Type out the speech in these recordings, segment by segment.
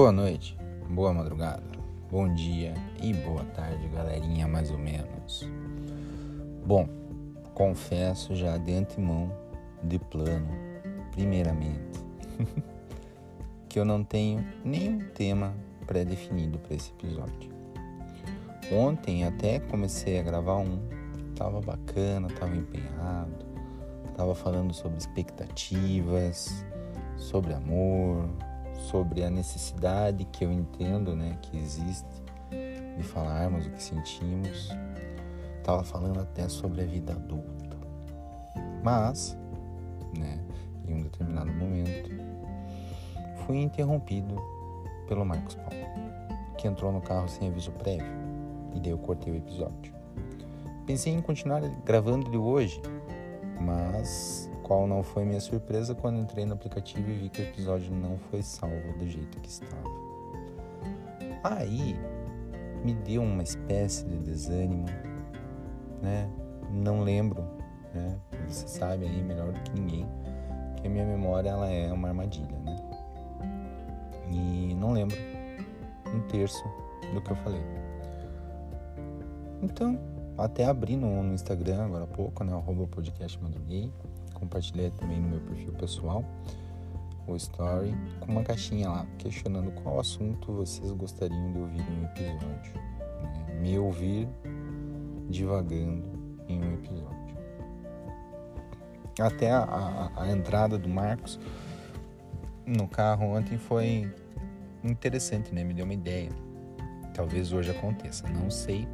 Boa noite, boa madrugada, bom dia e boa tarde, galerinha, mais ou menos. Bom, confesso já de antemão, de plano, primeiramente, que eu não tenho nenhum tema pré-definido para esse episódio. Ontem até comecei a gravar um, tava bacana, tava empenhado, tava falando sobre expectativas, sobre amor, sobre a necessidade que eu entendo, né, que existe de falarmos o que sentimos. Tava falando até sobre a vida adulta. Mas, né, em um determinado momento, fui interrompido pelo Marcos Paulo, que entrou no carro sem aviso prévio, e daí eu cortei o episódio. Pensei em continuar gravando ele hoje, mas qual não foi minha surpresa quando entrei no aplicativo e vi que o episódio não foi salvo do jeito que estava. Aí me deu uma espécie de desânimo, né? Não lembro, né? Você sabe aí melhor do que ninguém que a minha memória ela é uma armadilha, né? E não lembro um terço do que eu falei. Então, até abri no, no Instagram agora há pouco, né? Arroba podcast madruguei compartilhei também no meu perfil pessoal o story com uma caixinha lá questionando qual assunto vocês gostariam de ouvir em um episódio. Né? Me ouvir divagando em um episódio. Até a, a, a entrada do Marcos no carro ontem foi interessante, né? Me deu uma ideia. Talvez hoje aconteça, não sei,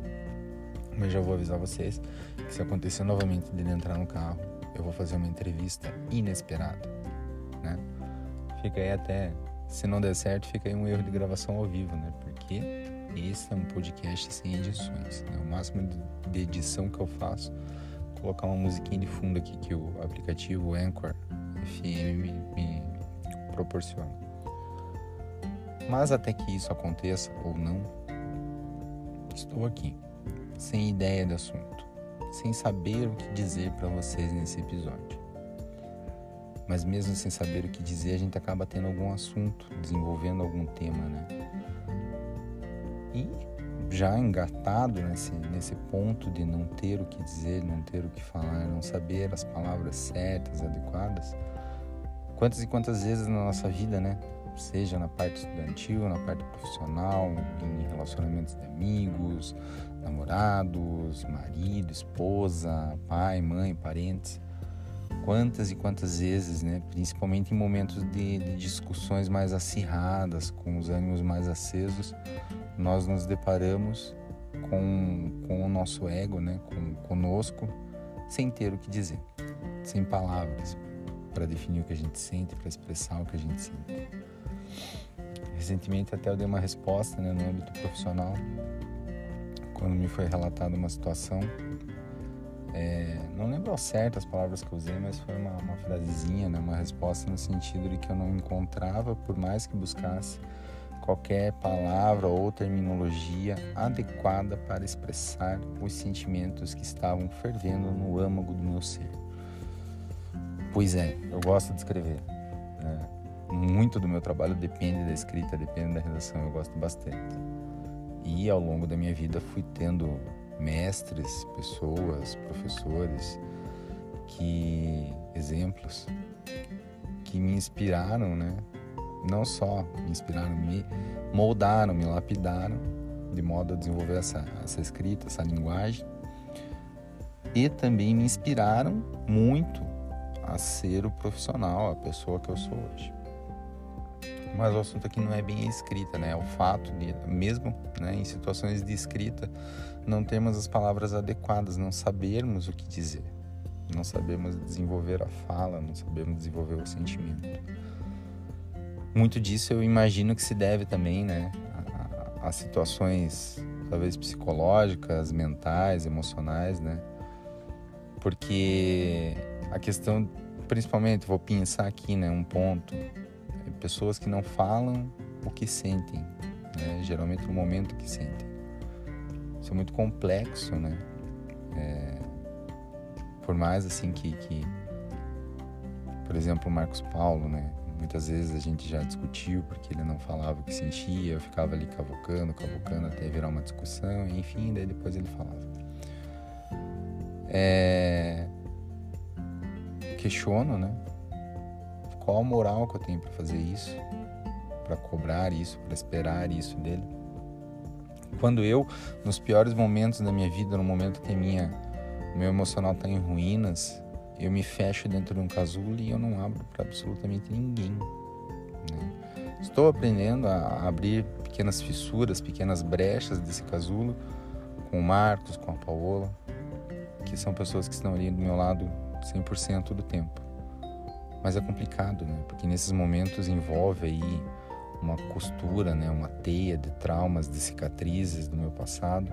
mas já vou avisar vocês que se acontecer novamente dele entrar no carro, eu vou fazer uma entrevista inesperada, né? Fica aí até, se não der certo, fica aí um erro de gravação ao vivo, né? Porque esse é um podcast sem edições, né? O máximo de edição que eu faço colocar uma musiquinha de fundo aqui que o aplicativo Anchor FM me, me proporciona. Mas até que isso aconteça ou não, estou aqui, sem ideia de assunto sem saber o que dizer para vocês nesse episódio. Mas mesmo sem saber o que dizer, a gente acaba tendo algum assunto, desenvolvendo algum tema, né? E já engatado nesse, nesse ponto de não ter o que dizer, não ter o que falar, não saber as palavras certas, adequadas, quantas e quantas vezes na nossa vida, né? Seja na parte estudantil, na parte profissional, em relacionamentos de amigos, namorados, marido, esposa, pai, mãe, parentes. Quantas e quantas vezes, né, principalmente em momentos de, de discussões mais acirradas, com os ânimos mais acesos, nós nos deparamos com, com o nosso ego, né, com conosco, sem ter o que dizer, sem palavras para definir o que a gente sente, para expressar o que a gente sente. Recentemente até eu dei uma resposta né, no âmbito profissional quando me foi relatada uma situação. É, não lembro ao certo as palavras que eu usei, mas foi uma, uma frasezinha, né, uma resposta no sentido de que eu não encontrava, por mais que buscasse, qualquer palavra ou terminologia adequada para expressar os sentimentos que estavam fervendo no âmago do meu ser. Pois é, eu gosto de escrever. Né? Muito do meu trabalho depende da escrita, depende da redação, eu gosto bastante. E ao longo da minha vida fui tendo mestres, pessoas, professores, que exemplos que me inspiraram, né? Não só me inspiraram, me moldaram, me lapidaram de modo a desenvolver essa, essa escrita, essa linguagem. E também me inspiraram muito a ser o profissional, a pessoa que eu sou hoje. Mas o assunto aqui não é bem a escrita, né? É o fato de, mesmo né, em situações de escrita, não termos as palavras adequadas, não sabermos o que dizer, não sabemos desenvolver a fala, não sabemos desenvolver o sentimento. Muito disso eu imagino que se deve também, né, a, a situações talvez psicológicas, mentais, emocionais, né? Porque a questão, principalmente, vou pensar aqui, né, um ponto pessoas que não falam o que sentem, né? geralmente no momento que sentem. Isso é muito complexo, né? É, por mais assim que, que, por exemplo, Marcos Paulo, né? Muitas vezes a gente já discutiu porque ele não falava o que sentia, eu ficava ali cavocando, cavocando até virar uma discussão, enfim, daí depois ele falava. É... Questiono, né? Qual a moral que eu tenho para fazer isso? Para cobrar isso, para esperar isso dele? Quando eu, nos piores momentos da minha vida, no momento que minha, meu emocional está em ruínas, eu me fecho dentro de um casulo e eu não abro para absolutamente ninguém. Né? Estou aprendendo a abrir pequenas fissuras, pequenas brechas desse casulo com o Marcos, com a Paola, que são pessoas que estão ali do meu lado 100% do tempo. Mas é complicado, né? Porque nesses momentos envolve aí uma costura, né? Uma teia de traumas, de cicatrizes do meu passado.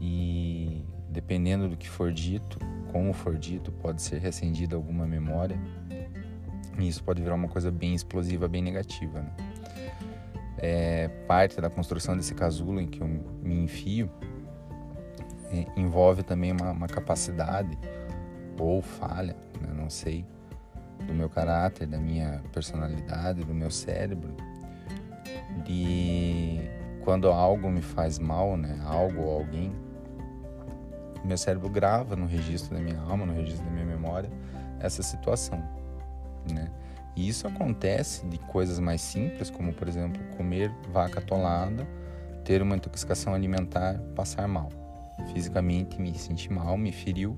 E dependendo do que for dito, como for dito, pode ser recendida alguma memória. E isso pode virar uma coisa bem explosiva, bem negativa. Né? É, parte da construção desse casulo em que eu me enfio é, envolve também uma, uma, capacidade ou falha, né? não sei, do meu caráter, da minha personalidade, do meu cérebro, de quando algo me faz mal, né? algo ou alguém, meu cérebro grava no registro da minha alma, no registro da minha memória, essa situação, né? E isso acontece de coisas mais simples, como por exemplo comer vaca atolada, ter uma intoxicação alimentar, passar mal, fisicamente me sentir mal, me feriu.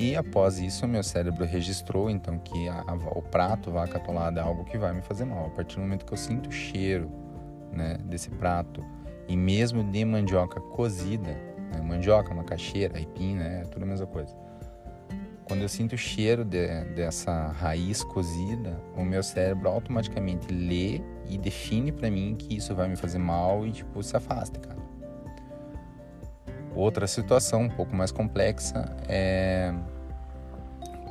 E após isso, meu cérebro registrou então que a, a, o prato vaca atolada é algo que vai me fazer mal. A partir do momento que eu sinto o cheiro né, desse prato e mesmo de mandioca cozida, né? Mandioca, macaxeira, aipim, né? É tudo a mesma coisa. Quando eu sinto o cheiro de, dessa raiz cozida, o meu cérebro automaticamente lê e define para mim que isso vai me fazer mal e tipo se afasta, cara. Outra situação um pouco mais complexa é,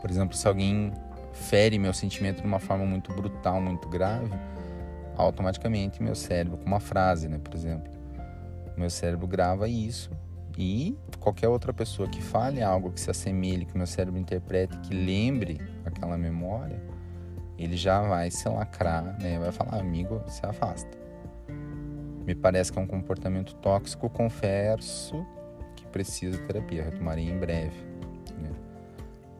por exemplo, se alguém fere meu sentimento de uma forma muito brutal, muito grave, automaticamente meu cérebro, com uma frase, né, por exemplo, meu cérebro grava isso e qualquer outra pessoa que fale algo que se assemelhe, que meu cérebro interprete, que lembre aquela memória, ele já vai se lacrar, né? Vai falar, amigo, se afasta. Me parece que é um comportamento tóxico, confesso precisa de terapia, retomarei em breve. Né?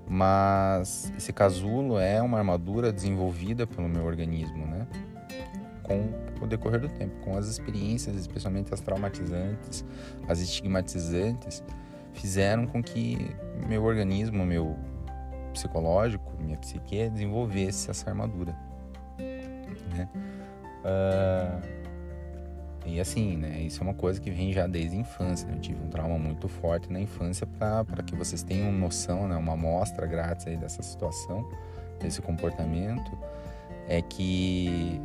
Mas esse casulo é uma armadura desenvolvida pelo meu organismo, né? com o decorrer do tempo, com as experiências, especialmente as traumatizantes, as estigmatizantes, fizeram com que meu organismo, meu psicológico, minha psique desenvolvesse essa armadura. Né? Uh, e assim, né? Isso é uma coisa que vem já desde a infância. Né? Eu tive um trauma muito forte na infância para que vocês tenham noção, né? Uma amostra grátis aí dessa situação, desse comportamento, é que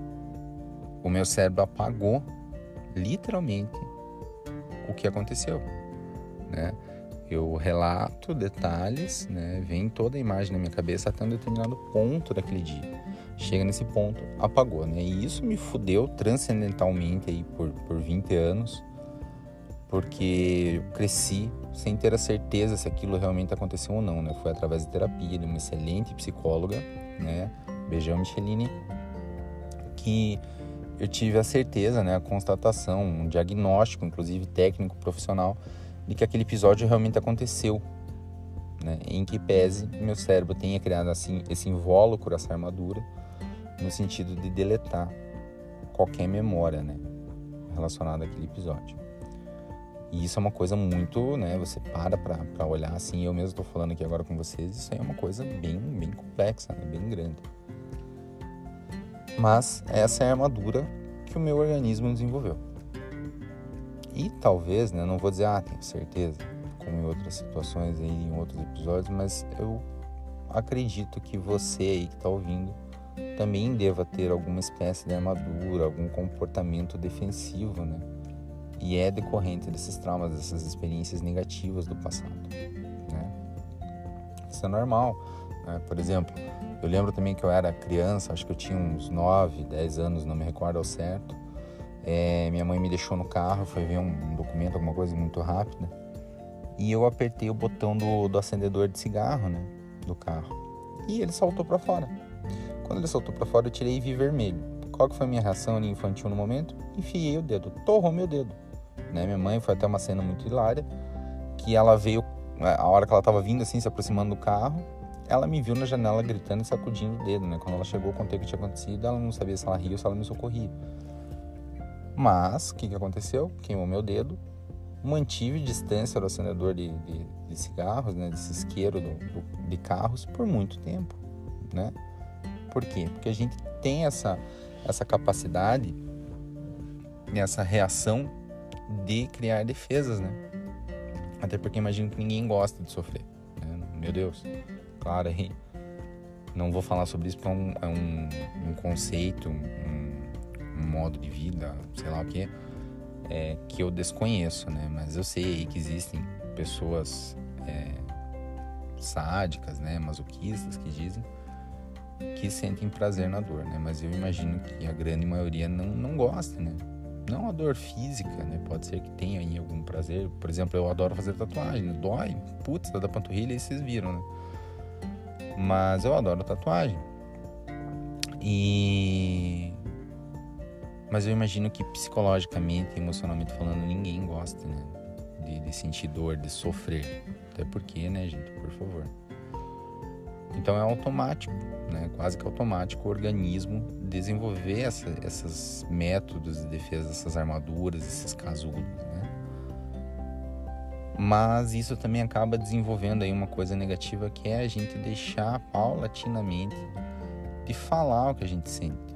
o meu cérebro apagou literalmente o que aconteceu, né? Eu relato detalhes, né? Vem toda a imagem na minha cabeça até um determinado ponto daquele dia. Chega nesse ponto, apagou, né? E isso me fudeu transcendentalmente aí por, por 20 anos, porque eu cresci sem ter a certeza se aquilo realmente aconteceu ou não, né? Foi através de terapia de uma excelente psicóloga, né? Beijão Micheline, que eu tive a certeza, né, a constatação, um diagnóstico, inclusive técnico, profissional, de que aquele episódio realmente aconteceu. Né, em que pese meu cérebro tenha criado assim esse invólucro, essa armadura, no sentido de deletar qualquer memória né, relacionada àquele episódio. E isso é uma coisa muito, né? Você para para olhar assim, eu mesmo estou falando aqui agora com vocês, isso aí é uma coisa bem, bem complexa, né, bem grande. Mas essa é a armadura que o meu organismo desenvolveu. E talvez, né, não vou dizer, ah, tenho certeza, como em outras situações aí, em outros episódios, mas eu acredito que você aí que está ouvindo também deva ter alguma espécie de armadura, algum comportamento defensivo, né? E é decorrente desses traumas, dessas experiências negativas do passado, né? Isso é normal, né? Por exemplo, eu lembro também que eu era criança, acho que eu tinha uns 9, 10 anos, não me recordo ao certo. É, minha mãe me deixou no carro, foi ver um documento, alguma coisa muito rápida. E eu apertei o botão do, do acendedor de cigarro, né? Do carro. E ele saltou para fora. Quando ele soltou para fora, eu tirei e vi vermelho. Qual que foi a minha reação ali infantil no momento? Enfiei o dedo, torrou meu dedo. Né? Minha mãe foi até uma cena muito hilária, que ela veio, a hora que ela estava vindo assim, se aproximando do carro, ela me viu na janela gritando e sacudindo o dedo, né? Quando ela chegou, contei o que tinha acontecido, ela não sabia se ela ria ou se ela me socorria. Mas, o que, que aconteceu? Queimou meu dedo, mantive distância do acendedor de, de, de cigarros, né? Desse isqueiro do, do, de carros por muito tempo, né? Por quê? Porque a gente tem essa, essa capacidade, essa reação de criar defesas, né? Até porque imagino que ninguém gosta de sofrer. Né? Meu Deus, claro aí. Não vou falar sobre isso porque é um, é um, um conceito, um, um, modo de vida, sei lá o que, é, que eu desconheço, né? Mas eu sei que existem pessoas é, sádicas, né? Masoquistas que dizem que sentem prazer na dor, né? Mas eu imagino que a grande maioria não, não gosta, né? Não a dor física, né? Pode ser que tenha aí algum prazer. Por exemplo, eu adoro fazer tatuagem. Dói, putz, da panturrilha, e vocês viram, né? Mas eu adoro tatuagem. E. Mas eu imagino que psicologicamente, emocionalmente falando, ninguém gosta, né? De, de sentir dor, de sofrer. Até porque, né, gente? Por favor. Então é automático, né? quase que automático o organismo desenvolver essa, esses métodos de defesa, essas armaduras, esses casulos. Né? Mas isso também acaba desenvolvendo aí uma coisa negativa que é a gente deixar paulatinamente de falar o que a gente sente.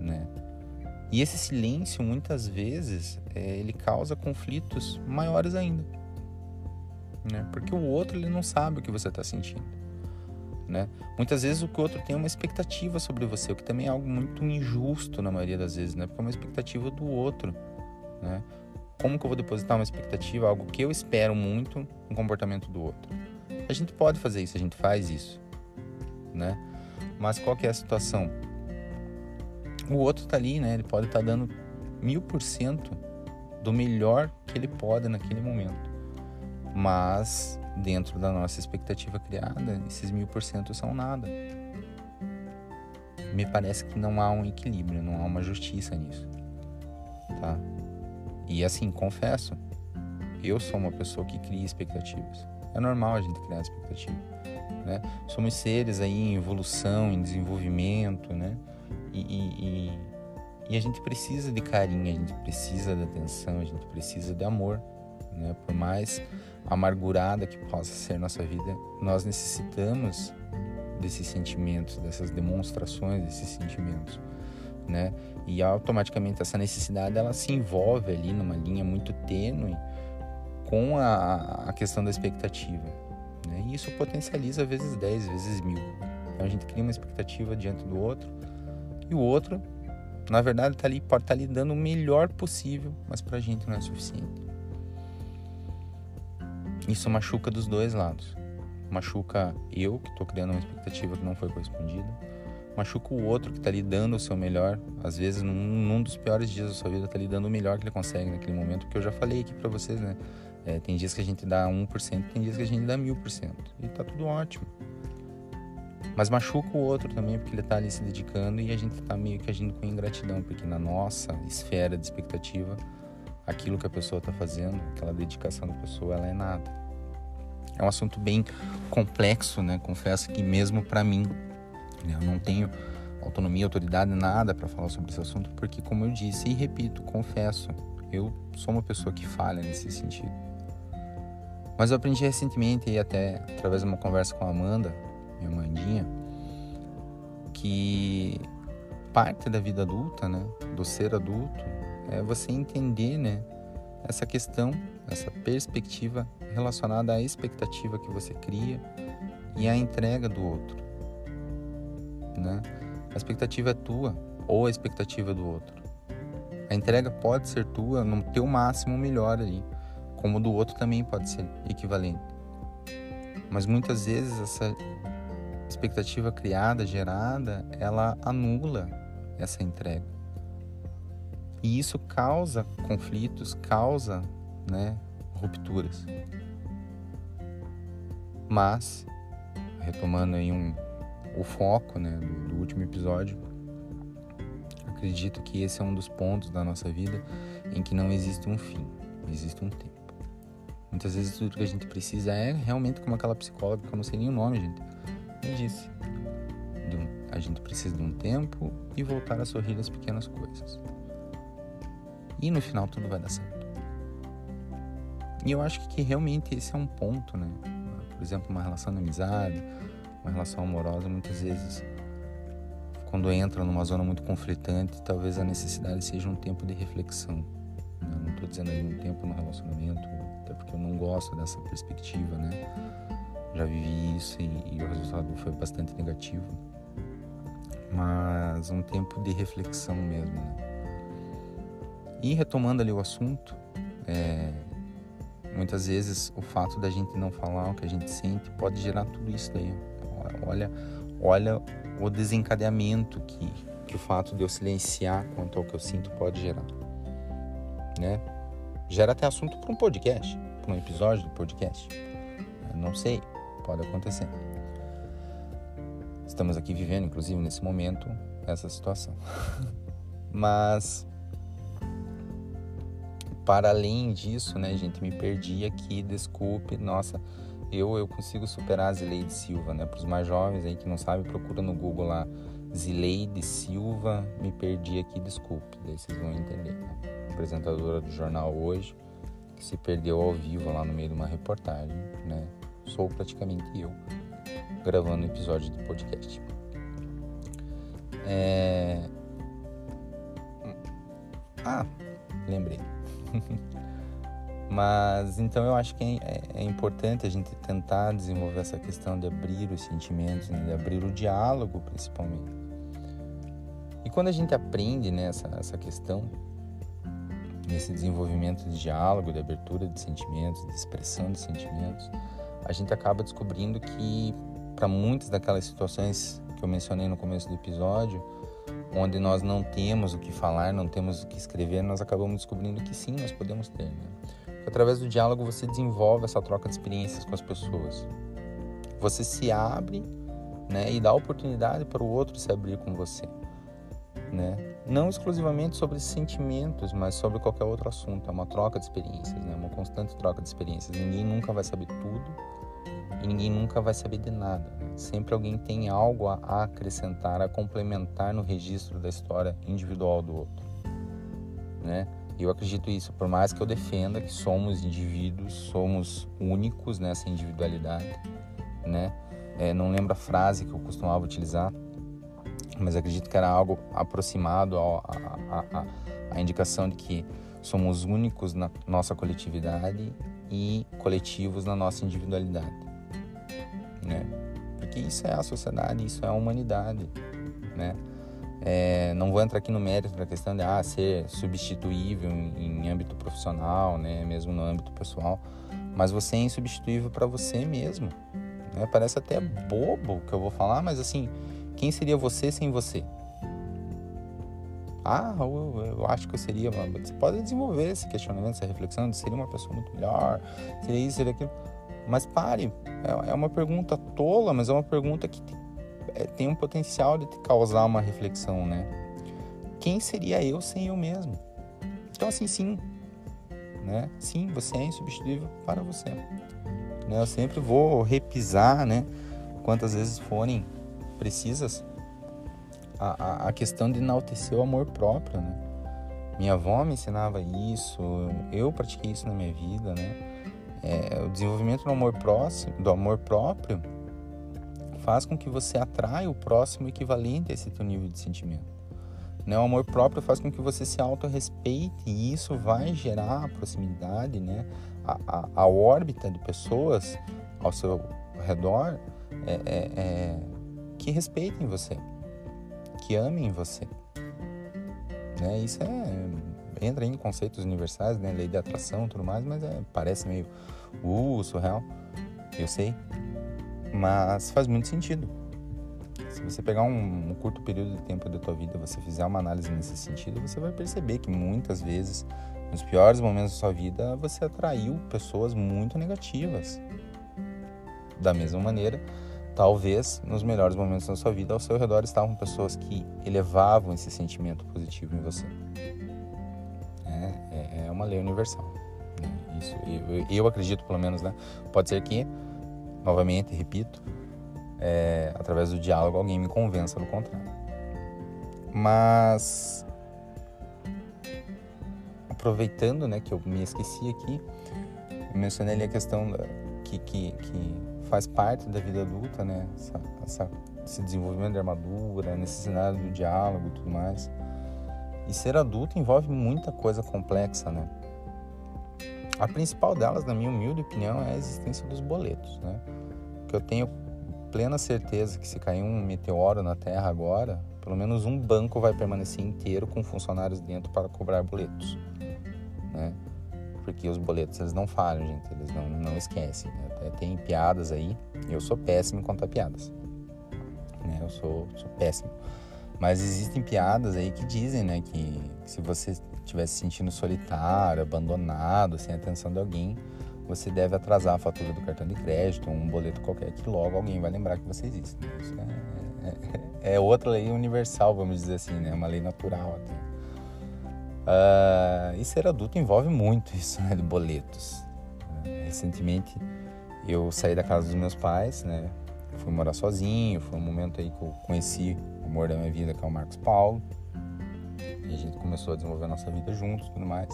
Né? E esse silêncio, muitas vezes, é, ele causa conflitos maiores ainda. Né? Porque o outro ele não sabe o que você está sentindo né? Muitas vezes o que o outro tem é uma expectativa sobre você, o que também é algo muito injusto na maioria das vezes, né? Porque é uma expectativa do outro, né? Como que eu vou depositar uma expectativa, algo que eu espero muito no comportamento do outro? A gente pode fazer isso, a gente faz isso, né? Mas qual que é a situação? O outro tá ali, né? Ele pode estar tá dando mil por cento do melhor que ele pode naquele momento. Mas dentro da nossa expectativa criada, esses mil por cento são nada. Me parece que não há um equilíbrio, não há uma justiça nisso, tá? E assim, confesso, eu sou uma pessoa que cria expectativas. É normal a gente criar expectativa, né? Somos seres aí em evolução, em desenvolvimento, né? E, e, e, e a gente precisa de carinho, a gente precisa de atenção, a gente precisa de amor, né? Por mais amargurada que possa ser nossa vida, nós necessitamos desses sentimentos, dessas demonstrações desses sentimentos, né? E automaticamente essa necessidade ela se envolve ali numa linha muito tênue com a, a questão da expectativa, né? E isso potencializa vezes 10, vezes mil. Então a gente cria uma expectativa diante do outro e o outro, na verdade, tá ali, pode estar tá ali dando o melhor possível, mas para a gente não é suficiente. Isso machuca dos dois lados. Machuca eu, que estou criando uma expectativa que não foi correspondida. Machuca o outro que está lhe dando o seu melhor. Às vezes, num, num dos piores dias da sua vida, está lhe dando o melhor que ele consegue naquele momento. Porque eu já falei aqui para vocês, né? É, tem dias que a gente dá 1%, tem dias que a gente dá 1000%. E tá tudo ótimo. Mas machuca o outro também, porque ele está ali se dedicando e a gente está meio que agindo com ingratidão, porque na nossa esfera de expectativa aquilo que a pessoa está fazendo, aquela dedicação da pessoa, ela é nada. É um assunto bem complexo, né? Confesso que mesmo para mim, né? eu não tenho autonomia, autoridade, nada para falar sobre esse assunto, porque como eu disse e repito, confesso, eu sou uma pessoa que falha nesse sentido. Mas eu aprendi recentemente e até através de uma conversa com a Amanda, minha mandinha, que parte da vida adulta, né, do ser adulto, é você entender, né, essa questão, essa perspectiva relacionada à expectativa que você cria e à entrega do outro, né? A expectativa é tua ou a expectativa do outro. A entrega pode ser tua no teu máximo melhor ali, como do outro também pode ser equivalente. Mas muitas vezes essa expectativa criada, gerada, ela anula essa entrega. E isso causa conflitos, causa né, rupturas. Mas, retomando aí um o foco né, do, do último episódio. Acredito que esse é um dos pontos da nossa vida em que não existe um fim, existe um tempo. Muitas vezes tudo que a gente precisa é realmente como aquela psicóloga, que eu não sei nem o nome, gente, me disse. A gente precisa de um tempo e voltar a sorrir as pequenas coisas. E no final tudo vai dar certo. E eu acho que realmente esse é um ponto, né? Por exemplo, uma relação de amizade, uma relação amorosa, muitas vezes, quando entra numa zona muito conflitante, talvez a necessidade seja um tempo de reflexão. Né? Não estou dizendo aí um tempo no relacionamento, até porque eu não gosto dessa perspectiva, né? Já vivi isso e, e o resultado foi bastante negativo. Mas um tempo de reflexão mesmo, né? E retomando ali o assunto, é, muitas vezes o fato da gente não falar o que a gente sente pode gerar tudo isso daí. Olha, olha o desencadeamento que, que o fato de eu silenciar quanto ao que eu sinto pode gerar, né? Gera até assunto para um podcast, para um episódio do podcast. Eu não sei, pode acontecer. Estamos aqui vivendo, inclusive nesse momento, essa situação. Mas para além disso, né, gente, me perdi aqui, desculpe, nossa, eu eu consigo superar a Zileide Silva, né? Para os mais jovens aí que não sabem, procura no Google lá Zileide Silva, me perdi aqui, desculpe, daí vocês vão entender. Né? Apresentadora do jornal hoje, que se perdeu ao vivo lá no meio de uma reportagem, né? Sou praticamente eu gravando um episódio do podcast. É... Ah, lembrei. Mas então eu acho que é, é, importante a gente tentar desenvolver essa questão de abrir os sentimentos, né? de abrir o diálogo principalmente. E quando a gente aprende né, essa questão, nesse desenvolvimento de diálogo, de abertura de sentimentos, de expressão de sentimentos, a gente acaba descobrindo que para muitas daquelas situações que eu mencionei no começo do episódio, onde nós não temos o que falar, não temos o que escrever, nós acabamos descobrindo que sim, nós podemos ter. Né? Através do diálogo você desenvolve essa troca de experiências com as pessoas. Você se abre né, e dá oportunidade para o outro se abrir com você. Né? Não exclusivamente sobre sentimentos, mas sobre qualquer outro assunto. É uma troca de experiências, né? uma constante troca de experiências. Ninguém nunca vai saber tudo e ninguém nunca vai saber de nada. Sempre alguém tem algo a acrescentar, a complementar no registro da história individual do outro. Né? Eu acredito isso, por mais que eu defenda que somos indivíduos, somos únicos nessa individualidade, né? É, não lembro a frase que eu costumava utilizar, mas acredito que era algo aproximado à indicação de que somos únicos na nossa coletividade e coletivos na nossa individualidade né? Porque isso é a sociedade, isso é a humanidade, né? É, não vou entrar aqui no mérito da questão de ah, ser substituível em, em âmbito profissional, né? Mesmo no âmbito pessoal, mas você é insubstituível para você mesmo. Né? Parece até bobo o que eu vou falar, mas assim, quem seria você sem você? Ah, eu, eu, acho que eu seria. Você pode desenvolver esse questionamento, essa reflexão de seria uma pessoa muito melhor, seria isso, seria aquilo. Mas pare, é, é uma pergunta tola, mas é uma pergunta que é, tem um potencial de te causar uma reflexão, né? Quem seria eu sem eu mesmo? Então, assim, sim, né? Sim, você é insubstituível para você. Né? Eu sempre vou repisar, né? Quantas vezes forem precisas a, a, a questão de enaltecer o amor próprio, né? Minha avó me ensinava isso, eu pratiquei isso na minha vida, né? É, o desenvolvimento do amor próximo, do amor próprio, faz com que você atraia o próximo equivalente a esse teu nível de sentimento. Né? O amor próprio faz com que você se autorrespeite e isso vai gerar a proximidade, né? a, a, a órbita de pessoas ao seu redor é, é, é, que respeitem você, que amem você. Né? Isso é entra em conceitos universais, né? Lei de atração tudo mais, mas é, parece meio uh, surreal, eu sei. Mas faz muito sentido. Se você pegar um, um curto período de tempo da tua vida, você fizer uma análise nesse sentido, você vai perceber que muitas vezes, nos piores momentos da sua vida, você atraiu pessoas muito negativas. Da mesma maneira, talvez nos melhores momentos da sua vida ao seu redor estavam pessoas que elevavam esse sentimento positivo em você. É, é, é uma lei universal. Isso, eu, eu, acredito, pelo menos, né? Pode ser que, novamente, repito, é, através do diálogo alguém me convença do contrário. Mas aproveitando, né, que eu me esqueci aqui, eu mencionei ali a questão da, que, que, que faz parte da vida adulta, né? Essa, essa, esse desenvolvimento de armadura, a necessidade do diálogo e tudo mais. E ser adulto envolve muita coisa complexa, né? A principal delas, na minha humilde opinião, é a existência dos boletos, né? Que eu tenho plena certeza que se cair um meteoro na Terra agora, pelo menos um banco vai permanecer inteiro com funcionários dentro para cobrar boletos, né? Porque os boletos eles não falham, gente, eles não, não esquecem. Né? Até tem piadas aí, eu sou péssimo em contar piadas, né? Eu sou, sou péssimo. Mas existem piadas aí que dizem, né, que se você estiver se sentindo solitário, abandonado, sem atenção de alguém, você deve atrasar a fatura do cartão de crédito, um boleto qualquer, que logo alguém vai lembrar que você existe. Né? Isso é, é, é, outra lei universal, vamos dizer assim, né? Uma lei natural até. Uh, e ser adulto envolve muito isso, né? De boletos. Recentemente eu saí da casa dos meus pais, né? Fui morar sozinho, foi um momento aí que eu conheci o amor da minha vida, que é o Marcos Paulo. E a gente começou a desenvolver a nossa vida juntos e tudo mais.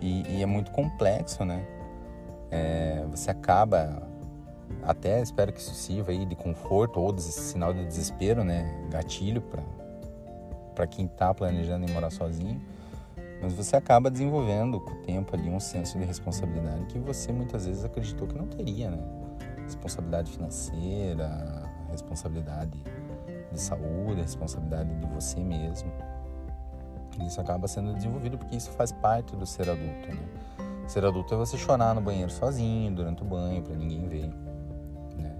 E, e, é muito complexo, né? É, você acaba, até espero que isso sirva aí de conforto ou de sinal de desespero, né? Gatilho para quem está planejando em morar sozinho. Mas você acaba desenvolvendo com o tempo ali um senso de responsabilidade que você muitas vezes acreditou que não teria, né? Responsabilidade financeira, responsabilidade de saúde, responsabilidade de você mesmo. Isso acaba sendo desenvolvido porque isso faz parte do ser adulto, né? Ser adulto é você chorar no banheiro sozinho durante o banho para ninguém ver, né?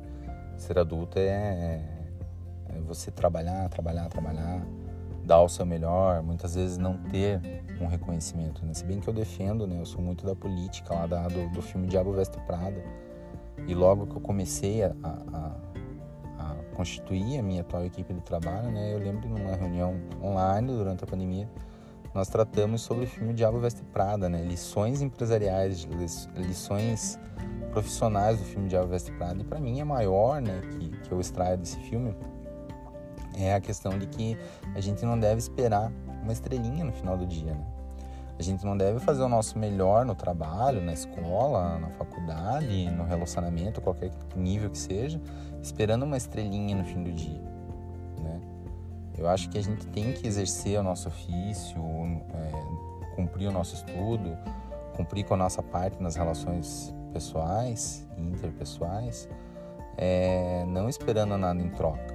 Ser adulto é, é você trabalhar, trabalhar, trabalhar, dar o seu melhor, muitas vezes não ter um reconhecimento, né? Se bem que eu defendo, né? Eu sou muito da política lá da, do, do filme Diabo Veste Prada e logo que eu comecei a, a, constituir a minha atual equipe de trabalho, né? Eu lembro numa reunião online durante a pandemia nós tratamos sobre o filme Diabo Veste Prada, né? Lições empresariais, lições profissionais do filme Diabo Veste Prada. E para mim a maior, né, que, que eu extraio desse filme é a questão de que a gente não deve esperar uma estrelinha no final do dia, né? A gente não deve fazer o nosso melhor no trabalho, na escola, na faculdade, no relacionamento, qualquer nível que seja, esperando uma estrelinha no fim do dia, né? Eu acho que a gente tem que exercer o nosso ofício, é, cumprir o nosso estudo, cumprir com a nossa parte nas relações pessoais e interpessoais, é, não esperando nada em troca.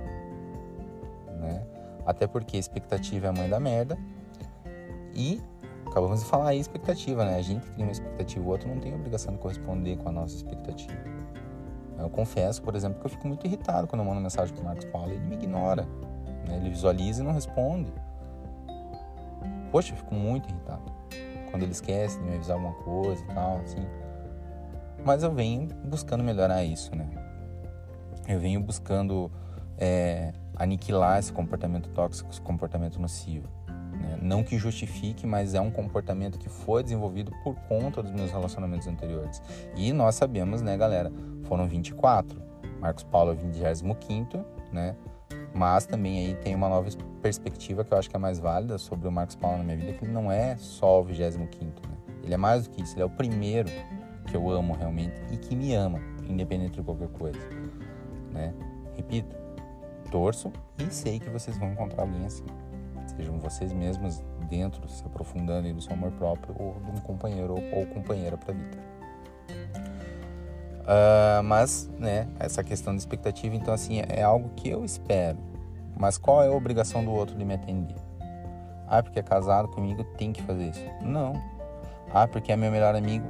Né? Até porque expectativa é a mãe da merda. E acabamos de falar aí expectativa, né? A gente cria uma expectativa, o outro não tem obrigação de corresponder com a nossa expectativa. Eu confesso, por exemplo, que eu fico muito irritado quando eu mando mensagem pro Marcos Paulo ele me ignora. Né? Ele visualiza e não responde. Poxa, eu fico muito irritado. Quando ele esquece de me avisar alguma coisa e tal, assim. Mas eu venho buscando melhorar isso, né? Eu venho buscando é, aniquilar esse comportamento tóxico, esse comportamento nocivo. Né? Não que justifique, mas é um comportamento que foi desenvolvido por conta dos meus relacionamentos anteriores. E nós sabemos, né, galera? Foram 24. Marcos Paulo é o 25, né? Mas também aí tem uma nova perspectiva que eu acho que é mais válida sobre o Marcos Paulo na minha vida, que ele não é só o 25 né? Ele é mais do que isso, ele é o primeiro que eu amo realmente e que me ama, independente de qualquer coisa, né? Repito, torço e sei que vocês vão encontrar alguém assim. Sejam vocês mesmos dentro, se aprofundando do seu amor próprio ou de um companheiro ou, companheira para a vida. Uh, mas, né, essa questão de expectativa, então, assim, é, é algo que eu espero. Mas qual é a obrigação do outro de me atender? Ah, porque é casado comigo, tem que fazer isso. Não. Ah, porque é meu melhor amigo,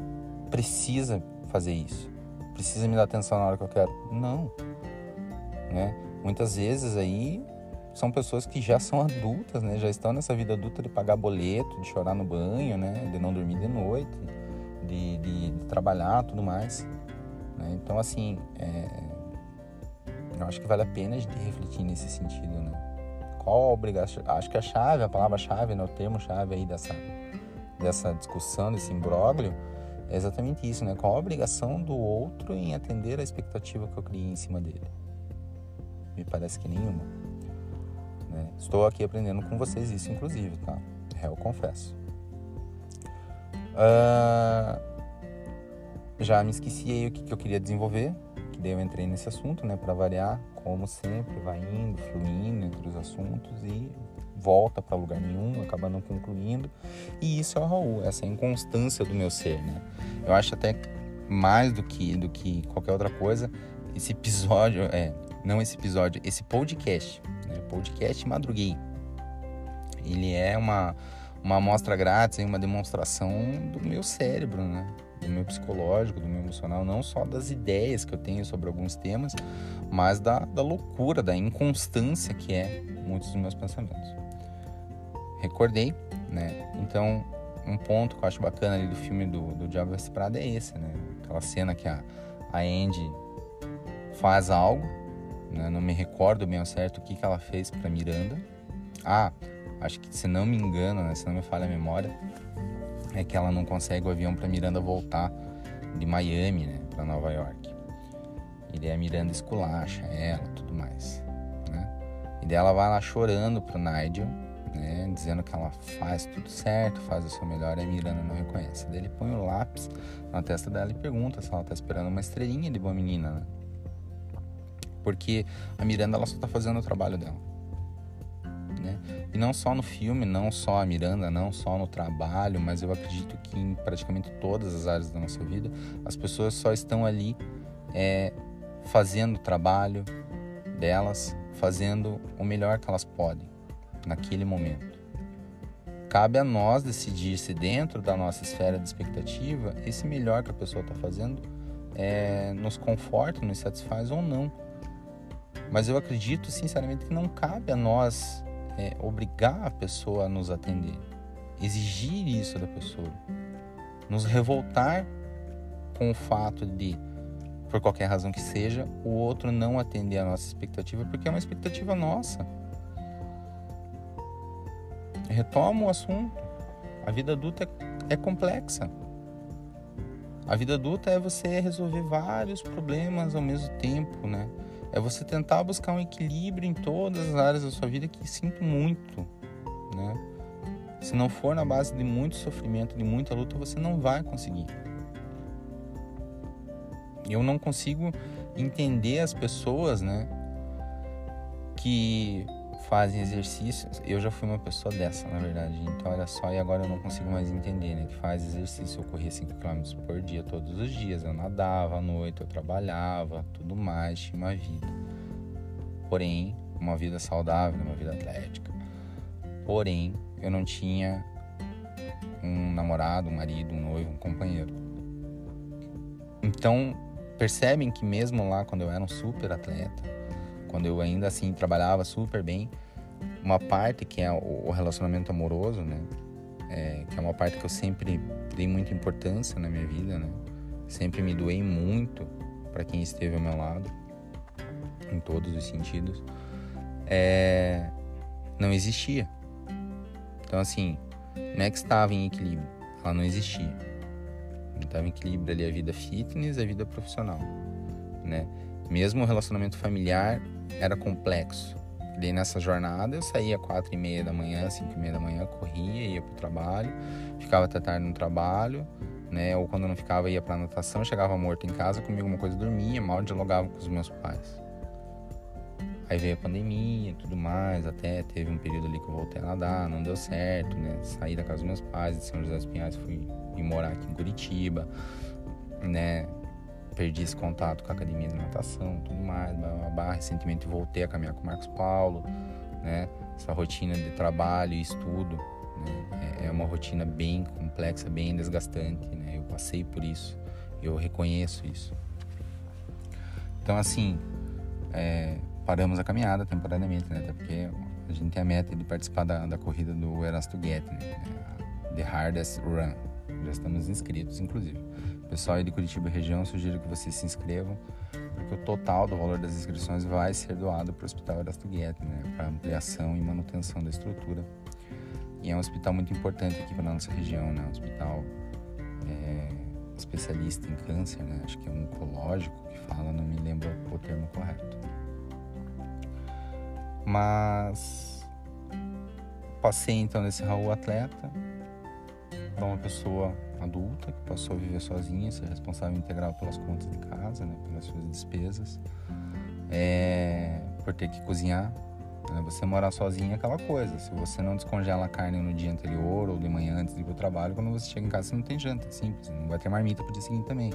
precisa fazer isso. Precisa me dar atenção na hora que eu quero. Não. Né? Muitas vezes aí são pessoas que já são adultas, né? Já estão nessa vida adulta de pagar boleto, de chorar no banho, né? De não dormir de noite, de, de, de trabalhar, tudo mais. Né? Então, assim, é... eu acho que vale a pena a gente refletir nesse sentido, né? Qual a obrigação? Acho que a chave, a palavra-chave, né, o termo-chave aí dessa, dessa discussão, desse imbróglio, é exatamente isso, né? Qual a obrigação do outro em atender a expectativa que eu criei em cima dele? Me parece que nenhuma. Né? Estou aqui aprendendo com vocês isso, inclusive, tá? É, eu confesso. Uh, já me esqueci aí o que, que eu queria desenvolver, que daí eu entrei nesse assunto, né? Para variar, como sempre, vai indo, fluindo entre os assuntos e volta para lugar nenhum, acaba não concluindo. E isso é o Raul, essa inconstância do meu ser, né? Eu acho até mais do que do que qualquer outra coisa, esse episódio, é, não esse episódio, esse podcast, né? Podcast Madruguei. Ele é uma uma amostra grátis, uma demonstração do meu cérebro, né? do meu psicológico, do meu emocional, não só das ideias que eu tenho sobre alguns temas, mas da, da loucura, da inconstância que é muitos dos meus pensamentos. Recordei, né? Então, um ponto que eu acho bacana ali do filme do, do Diabo Veste Prada é esse, né? Aquela cena que a, a Andy faz algo, né? não me recordo bem ao certo o que, que ela fez para Miranda. Ah, acho que se não me engano, né? se não me falha a memória, é que ela não consegue o avião para Miranda voltar de Miami, né, para Nova York. E daí a Miranda esculacha ela, tudo mais, né? E daí ela vai lá chorando pro Nigel, né, dizendo que ela faz tudo certo, faz o seu melhor, e a Miranda não reconhece. Daí ele põe o lápis na testa dela e pergunta se ela tá esperando uma estrelinha de boa menina, né? Porque a Miranda ela só tá fazendo o trabalho dela né? E não só no filme, não só a Miranda, não só no trabalho, mas eu acredito que em praticamente todas as áreas da nossa vida, as pessoas só estão ali é, fazendo o trabalho delas, fazendo o melhor que elas podem naquele momento. Cabe a nós decidir se dentro da nossa esfera de expectativa, esse melhor que a pessoa está fazendo é, nos conforta, nos satisfaz ou não. Mas eu acredito sinceramente que não cabe a nós é, obrigar a pessoa a nos atender, exigir isso da pessoa, nos revoltar com o fato de, por qualquer razão que seja, o outro não atender a nossa expectativa, porque é uma expectativa nossa. Retoma o assunto. A vida adulta é, é complexa. A vida adulta é você resolver vários problemas ao mesmo tempo, né? É você tentar buscar um equilíbrio em todas as áreas da sua vida que sinto muito, né? Se não for na base de muito sofrimento, de muita luta, você não vai conseguir. Eu não consigo entender as pessoas, né, que fazem exercícios. Eu já fui uma pessoa dessa, na verdade. Então, olha só, e agora eu não consigo mais entender, né? Que faz exercício. Eu corria 5 km por dia todos os dias. Eu nadava à noite, eu trabalhava, tudo mais, tinha uma vida. Porém, uma vida saudável, uma vida atlética. Porém, eu não tinha um namorado, um marido, um noivo, um companheiro. Então, percebem que mesmo lá, quando eu era um super atleta, quando eu ainda assim trabalhava super bem, uma parte que é o relacionamento amoroso, né? É, que é uma parte que eu sempre dei muita importância na minha vida, né? Sempre me doei muito para quem esteve ao meu lado, em todos os sentidos. É, não existia. Então, assim, não é que estava em equilíbrio, ela não existia. Não estava em equilíbrio ali a vida fitness e a vida profissional, né? Mesmo o relacionamento familiar era complexo. E nessa jornada eu saía quatro e meia da manhã, cinco e meia da manhã, corria, ia pro trabalho, ficava até tarde no trabalho, né? Ou quando não ficava ia pra natação, chegava morto em casa, comia alguma coisa, dormia, mal dialogava com os meus pais. Aí veio a pandemia e tudo mais, até teve um período ali que eu voltei a nadar, não deu certo, né? Saí da casa dos meus pais de São José dos Pinhais, fui morar aqui em Curitiba, né? Perdi esse contato com a academia de natação, tudo mais, blá, recentemente voltei a caminhar com o Marcos Paulo, né? Essa rotina de trabalho e estudo, né? é, é uma rotina bem complexa, bem desgastante, né? Eu passei por isso, eu reconheço isso. Então, assim, é, paramos a caminhada temporariamente, né? Até porque a gente tem a meta de participar da, da corrida do Erasto Get, né? The Hardest Run. Já estamos inscritos, inclusive. Pessoal aí de Curitiba região, sugiro que vocês se inscrevam, porque que o total do valor das inscrições vai ser doado para o Hospital Erasto Guedes, né, para ampliação e manutenção da estrutura. E é um hospital muito importante aqui para nossa região, né, um hospital é, especialista em câncer, né, acho que é um oncológico que fala, não me lembro o termo correto. Mas passei então nesse Raul atleta uma pessoa adulta que passou a viver sozinha, ser responsável integral pelas contas de casa, né, pelas suas despesas, é, por ter que cozinhar. Né, você morar sozinho é aquela coisa. Se você não descongela a carne no dia anterior ou de manhã antes de ir para o trabalho, quando você chega em casa você não tem janta, é simples. Não vai ter marmita para o dia seguinte também,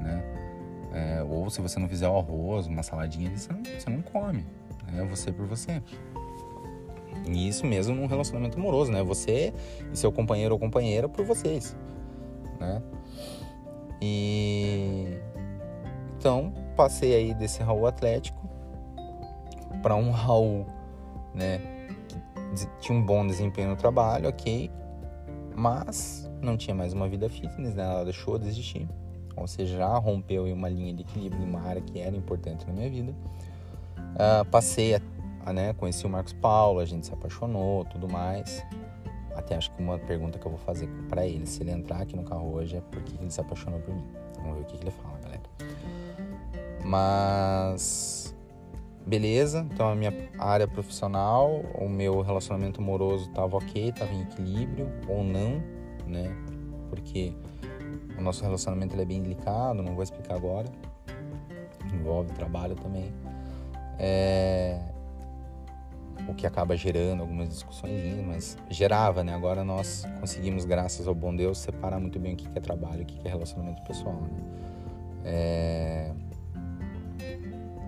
né? É, ou se você não fizer o arroz, uma saladinha, você não, você não come. É você por você. E isso mesmo num relacionamento amoroso, né? Você e seu companheiro ou companheira por vocês, né? E então passei aí desse Raul Atlético para um Raul, né? Que tinha um bom desempenho no trabalho, ok, mas não tinha mais uma vida fitness, né? Ela deixou de existir, ou seja, já rompeu uma linha de equilíbrio uma área que era importante na minha vida. Uh, passei a ah, né, conheci o Marcos Paulo, a gente se apaixonou, tudo mais. Até acho que uma pergunta que eu vou fazer para ele, se ele entrar aqui no carro hoje, é por que ele se apaixonou por mim. Vamos ver o que, ele fala, galera. Mas beleza, então a minha área profissional, o meu relacionamento amoroso estava ok, estava em equilíbrio ou não, né? Porque o nosso relacionamento é bem delicado, não vou explicar agora. Envolve trabalho também. É, o que acaba gerando algumas discussões, mas gerava, né? Agora nós conseguimos, graças ao bom Deus, separar muito bem o que é trabalho o que é relacionamento pessoal, né? É...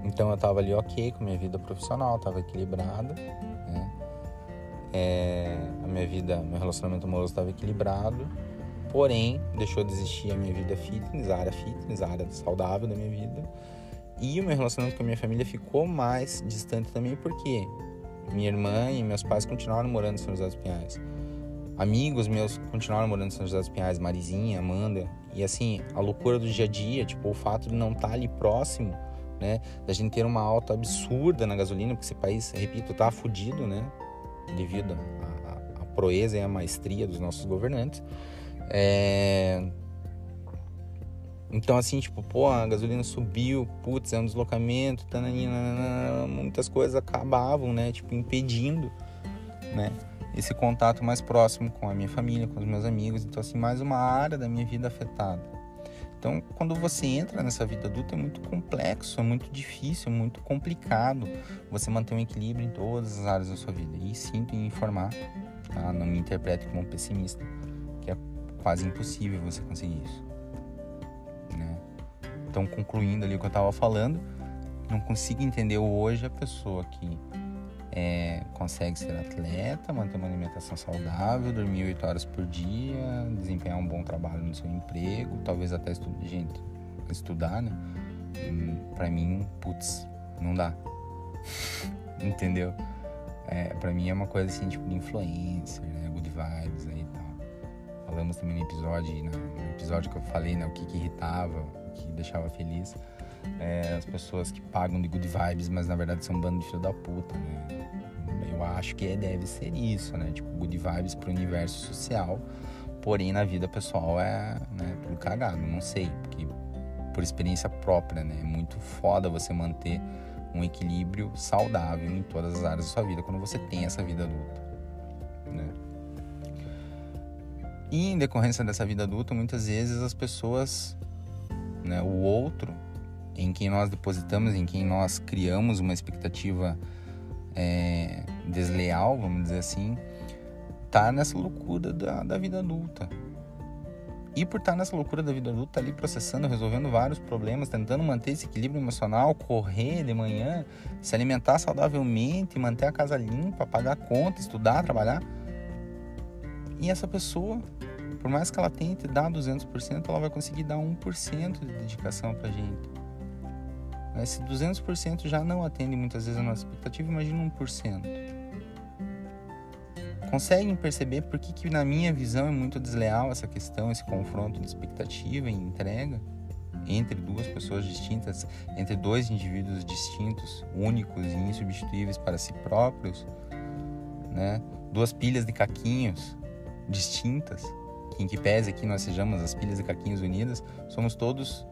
Então eu estava ali ok com minha vida profissional, estava equilibrada, né? É... A minha vida, meu relacionamento amoroso estava equilibrado, porém deixou de existir a minha vida fitness, a área fitness, a área saudável da minha vida. E o meu relacionamento com a minha família ficou mais distante também, porque minha irmã e meus pais continuaram morando em São José dos Pinhais. Amigos meus continuaram morando em São José dos Pinhais, Marizinha, Amanda. E assim, a loucura do dia a dia, tipo, o fato de não estar tá ali próximo, né? Da gente ter uma alta absurda na gasolina, porque esse país, repito, tá fudido, né? Devido à proeza e à maestria dos nossos governantes. É então, assim, tipo, pô, a gasolina subiu, putz, é um deslocamento, tananina, muitas coisas acabavam, né, tipo, impedindo, né, esse contato mais próximo com a minha família, com os meus amigos. Então, assim, mais uma área da minha vida afetada. Então, quando você entra nessa vida adulta, é muito complexo, é muito difícil, é muito complicado você manter um equilíbrio em todas as áreas da sua vida. E sinto em informar, tá? não me interprete como um pessimista, que é quase impossível você conseguir isso. Então, concluindo ali o que eu estava falando, não consigo entender hoje a pessoa que é, consegue ser atleta, manter uma alimentação saudável, dormir 8 horas por dia, desempenhar um bom trabalho no seu emprego, talvez até estudar, gente, estudar, né? Hum, pra mim, putz, não dá. Entendeu? É, pra mim é uma coisa assim, tipo, de influencer, né? Good vibes aí e tal. Falamos também no episódio, no episódio que eu falei, né? O que, que irritava que deixava feliz. É, as pessoas que pagam de good vibes, mas na verdade são um bando de filho da puta, né? Eu acho que deve ser isso, né? Tipo, good vibes pro universo social, porém na vida pessoal é né, tudo cagado, não sei, porque por experiência própria, né? É muito foda você manter um equilíbrio saudável em todas as áreas da sua vida quando você tem essa vida adulta, né? E em decorrência dessa vida adulta, muitas vezes as pessoas né? O outro, em quem nós depositamos, em quem nós criamos uma expectativa é, desleal, vamos dizer assim, tá nessa loucura da, da vida adulta. E por estar tá nessa loucura da vida adulta, tá ali processando, resolvendo vários problemas, tentando manter esse equilíbrio emocional, correr de manhã, se alimentar saudavelmente, manter a casa limpa, pagar conta, estudar, trabalhar. E essa pessoa por mais que ela tente dar 200%, ela vai conseguir dar 1% de dedicação pra gente. Se 200% já não atende muitas vezes a nossa expectativa, imagina 1%. Conseguem perceber por que, que na minha visão é muito desleal essa questão, esse confronto de expectativa e entrega entre duas pessoas distintas, entre dois indivíduos distintos, únicos e insubstituíveis para si próprios, né? Duas pilhas de caquinhos distintas, que em que pese aqui nós sejamos as pilhas de caquinhos unidas, somos todos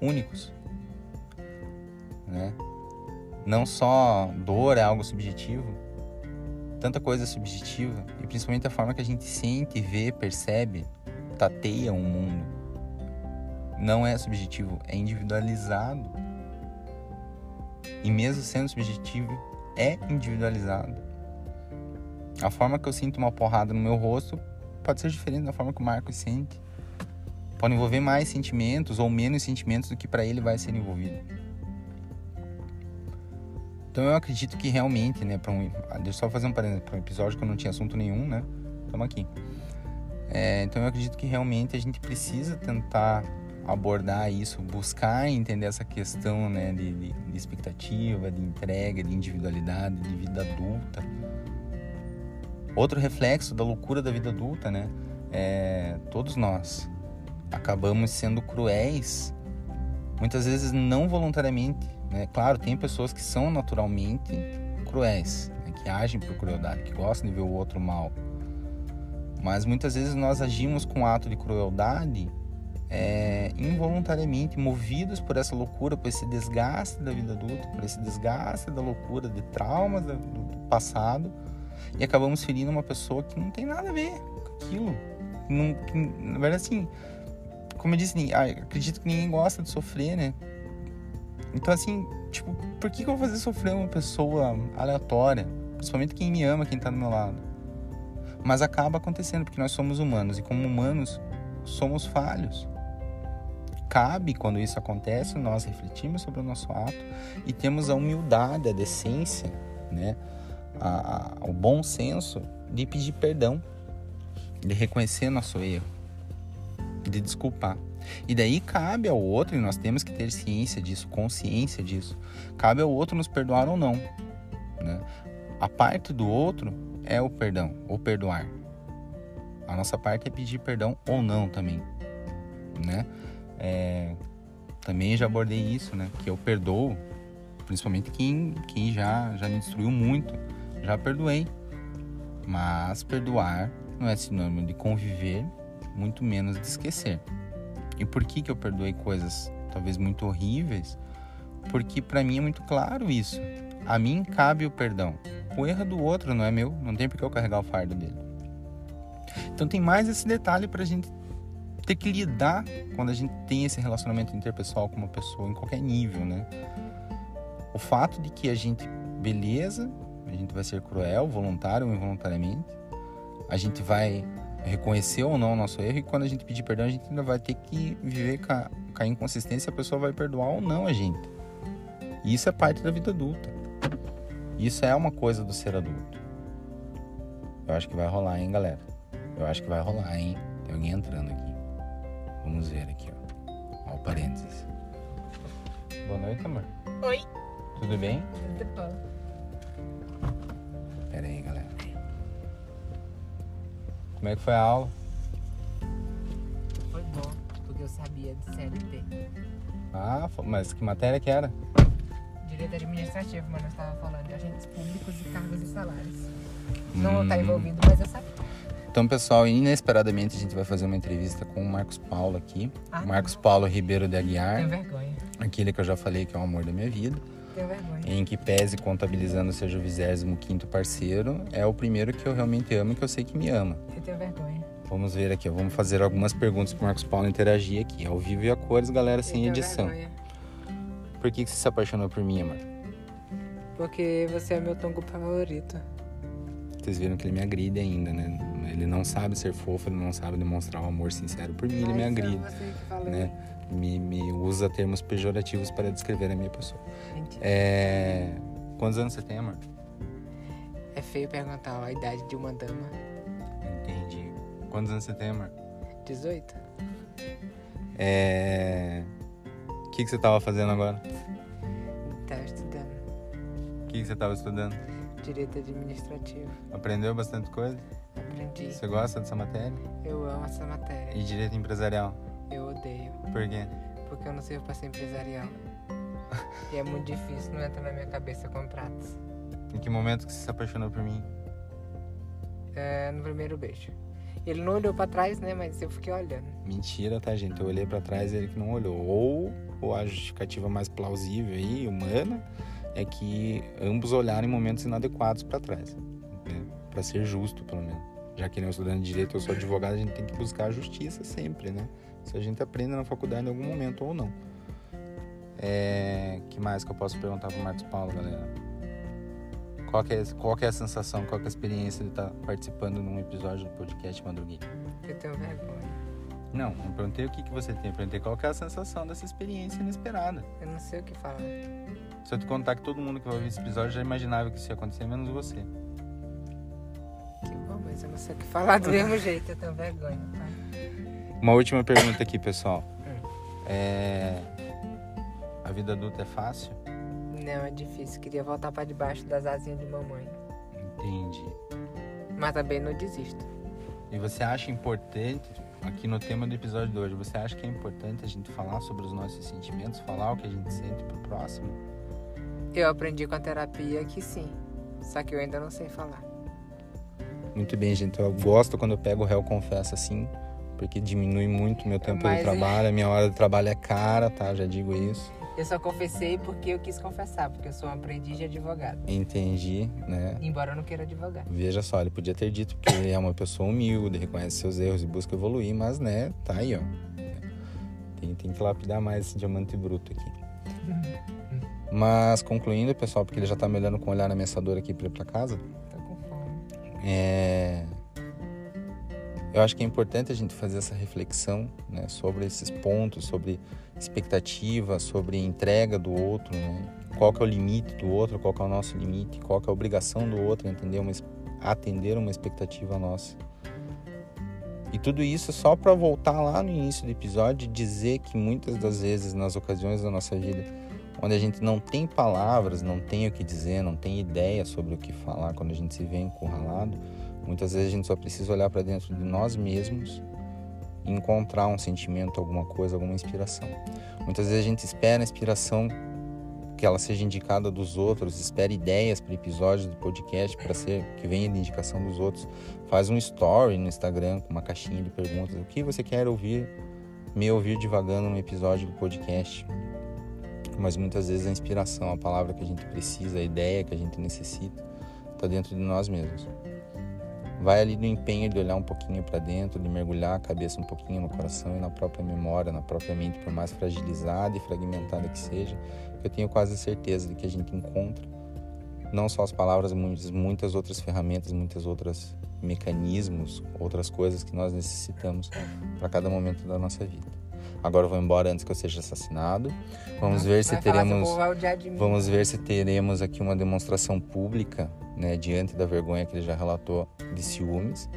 únicos, né? Não só dor é algo subjetivo, tanta coisa subjetiva e principalmente a forma que a gente sente, vê, percebe, tateia um mundo. Não é subjetivo, é individualizado. E mesmo sendo subjetivo, é individualizado. A forma que eu sinto uma porrada no meu rosto pode ser diferente da forma que o Marcos sente. Pode envolver mais sentimentos ou menos sentimentos do que para ele vai ser envolvido. Então eu acredito que realmente, né, para um, ah, deixa eu só fazer um para um episódio que eu não tinha assunto nenhum, né? Estamos aqui. É, então eu acredito que realmente a gente precisa tentar abordar isso, buscar entender essa questão, né, de, de, de expectativa, de entrega, de individualidade, de vida adulta. Outro reflexo da loucura da vida adulta, né? É, todos nós acabamos sendo cruéis, muitas vezes não voluntariamente, né? Claro, tem pessoas que são naturalmente cruéis, né? que agem por crueldade, que gostam de ver o outro mal. Mas muitas vezes nós agimos com um ato de crueldade é, involuntariamente, movidos por essa loucura, por esse desgaste da vida adulta, por esse desgaste da loucura, de traumas do, do passado, e acabamos ferindo uma pessoa que não tem nada a ver com aquilo. Não, que, na verdade, assim, como eu disse, acredito que ninguém gosta de sofrer, né? Então, assim, tipo, por que, que eu vou fazer sofrer uma pessoa aleatória? Principalmente quem me ama, quem tá do meu lado. Mas acaba acontecendo, porque nós somos humanos. E como humanos, somos falhos. Cabe, quando isso acontece, nós refletimos sobre o nosso ato e temos a humildade, a decência, né? A, a, o bom senso de pedir perdão, de reconhecer nosso erro, de desculpar. E daí cabe ao outro, e nós temos que ter ciência disso, consciência disso, cabe ao outro nos perdoar ou não. Né? A parte do outro é o perdão, ou perdoar. A nossa parte é pedir perdão ou não também. Né? É, também já abordei isso, né? Que eu perdoo, principalmente quem, quem já, já me destruiu muito. Já perdoei. Mas perdoar não é sinônimo de conviver, muito menos de esquecer. E por que, que eu perdoei coisas talvez muito horríveis? Porque para mim é muito claro isso. A mim cabe o perdão. O erro é do outro não é meu, não tem por que eu carregar o fardo dele. Então tem mais esse detalhe para a gente ter que lidar quando a gente tem esse relacionamento interpessoal com uma pessoa em qualquer nível, né? O fato de que a gente, beleza, a gente vai ser cruel, voluntário ou involuntariamente, a gente vai reconhecer ou não o nosso erro e quando a gente pedir perdão a gente ainda vai ter que viver com a, com a inconsistência a pessoa vai perdoar ou não a gente. E isso é parte da vida adulta. Isso é uma coisa do ser adulto. Eu acho que vai rolar hein galera? Eu acho que vai rolar hein? Tem alguém entrando aqui. Vamos ver aqui ó. Ó o parênteses. Boa noite amor. Oi. Tudo bem? Tudo bom como é que foi a aula? Foi bom, porque eu sabia de CLT. Ah, mas que matéria que era? Direito administrativo, mas nós estava falando de agentes públicos e cargos e salários. Não está Hum. envolvido, mas eu sabia. Então, pessoal, inesperadamente a gente vai fazer uma entrevista com o Marcos Paulo aqui. Ah, Marcos Paulo Ribeiro de Aguiar, Tenho vergonha. aquele que eu já falei que é o amor da minha vida. Tenho vergonha. Em que pese contabilizando seja o 25 parceiro, é o primeiro que eu realmente amo e que eu sei que me ama. Eu tenho vergonha. Vamos ver aqui, ó. vamos fazer algumas perguntas pro Marcos Paulo interagir aqui, ao vivo e a cores, galera, sem edição. vergonha. Por que, que você se apaixonou por mim, amor? Porque você é meu tongo favorito. Vocês viram que ele me agride ainda, né? Ele não sabe ser fofo, ele não sabe demonstrar um amor sincero por mim, ele me agride. você que falou. né? Me, me usa termos pejorativos para descrever a minha pessoa. Mentira. É... Quantos anos você tem, amor? É feio perguntar a idade de uma dama. Entendi. Quantos anos você tem, amor? 18? É... O que, que você estava fazendo agora? Tava estudando. O que, que você estava estudando? Direito administrativo. Aprendeu bastante coisa? Aprendi. Você gosta dessa matéria? Eu amo essa matéria. E direito empresarial? Eu odeio. Por quê? Porque eu não sirvo pra ser empresarial. e é muito difícil, não entra na minha cabeça contratos. Em que momento que você se apaixonou por mim? É, no primeiro beijo. Ele não olhou pra trás, né? Mas eu fiquei olhando. Mentira, tá, gente? Eu olhei pra trás e ele que não olhou. Ou, ou a justificativa mais plausível aí, humana, é que ambos olharam em momentos inadequados pra trás. Né? Pra ser justo, pelo menos. Já que ele é um estudante de direito, eu sou advogado, a gente tem que buscar a justiça sempre, né? Se a gente aprende na faculdade em algum momento ou não. É... que mais que eu posso perguntar pro Marcos Paulo, galera? Qual que, é, qual é a sensação, qual que é a experiência de estar participando num episódio do podcast Madruguinha? Eu tenho vergonha. Não, não perguntei o que, que você tem, eu perguntei qual que é a sensação dessa experiência inesperada. Eu não sei o que falar. Se eu te contar que todo mundo que vai ouvir esse episódio já imaginava que isso ia acontecer, menos você. Que bom, mas eu não sei o que falar do mesmo jeito. Eu tenho vergonha, tá? Uma última pergunta aqui, pessoal. É... A vida adulta é fácil? Não, é difícil. Queria voltar pra debaixo das asinhas de mamãe. Entendi. Mas também não desisto. E você acha importante, aqui no tema do episódio de hoje, você acha que é importante a gente falar sobre os nossos sentimentos, falar o que a gente sente pro próximo? Eu aprendi com a terapia que sim. Só que eu ainda não sei falar. Muito bem, gente. Eu gosto quando eu pego o réu confessa assim, porque diminui muito o meu tempo Mas, de trabalho. A minha hora de trabalho é cara, tá? Já digo isso. Eu só confessei porque eu quis confessar, porque eu sou um aprendiz de advogado. Entendi, né? Embora eu não queira advogar. Veja só, ele podia ter dito porque ele é uma pessoa humilde, reconhece seus erros e busca evoluir, mas, né, tá aí, ó. Tem, tem que lapidar mais esse diamante bruto aqui. Mas, concluindo, pessoal, porque ele já tá me olhando com um olhar ameaçador aqui pra ir pra casa, Tô com fome. é... Eu acho que é importante a gente fazer essa reflexão né, sobre esses pontos, sobre expectativa, sobre entrega do outro, né? qual que é o limite do outro, qual que é o nosso limite, qual que é a obrigação do outro entender uma, atender uma expectativa nossa. E tudo isso só para voltar lá no início do episódio e dizer que muitas das vezes nas ocasiões da nossa vida onde a gente não tem palavras, não tem o que dizer, não tem ideia sobre o que falar, quando a gente se vê encurralado, muitas vezes a gente só precisa olhar para dentro de nós mesmos e encontrar um sentimento, alguma coisa, alguma inspiração. Muitas vezes a gente espera a inspiração que ela seja indicada dos outros, espera ideias para episódios do podcast para ser que venha de indicação dos outros. Faz um story no Instagram com uma caixinha de perguntas, o que você quer ouvir, me ouvir divagando no episódio do podcast. Mas muitas vezes a inspiração, a palavra que a gente precisa, a ideia que a gente necessita, está dentro de nós mesmos. Vai ali no empenho de olhar um pouquinho para dentro, de mergulhar a cabeça um pouquinho no coração e na própria memória, na própria mente, por mais fragilizada e fragmentada que seja, eu tenho quase certeza de que a gente encontra não só as palavras, muitas, muitas outras ferramentas, muitas outras mecanismos, outras coisas que nós necessitamos para cada momento da nossa vida. Agora eu vou embora antes que eu seja assassinado. Vamos ver se teremos. Vamos ver se teremos aqui uma demonstração pública, né, diante da vergonha que ele já relatou de ciúmes.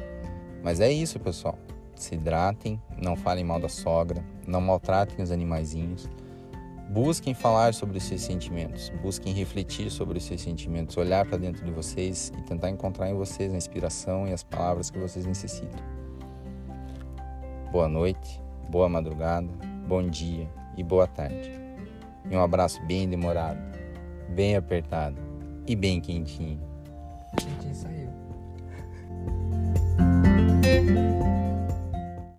Mas é isso, pessoal. Se hidratem, não falem mal da sogra, não maltratem os animaizinhos. Busquem falar sobre os seus sentimentos, busquem refletir sobre os seus sentimentos, olhar para dentro de vocês e tentar encontrar em vocês a inspiração e as palavras que vocês necessitam. Boa noite, boa madrugada, bom dia e boa tarde. E um abraço bem demorado, bem apertado e bem quentinho. Gente, saiu.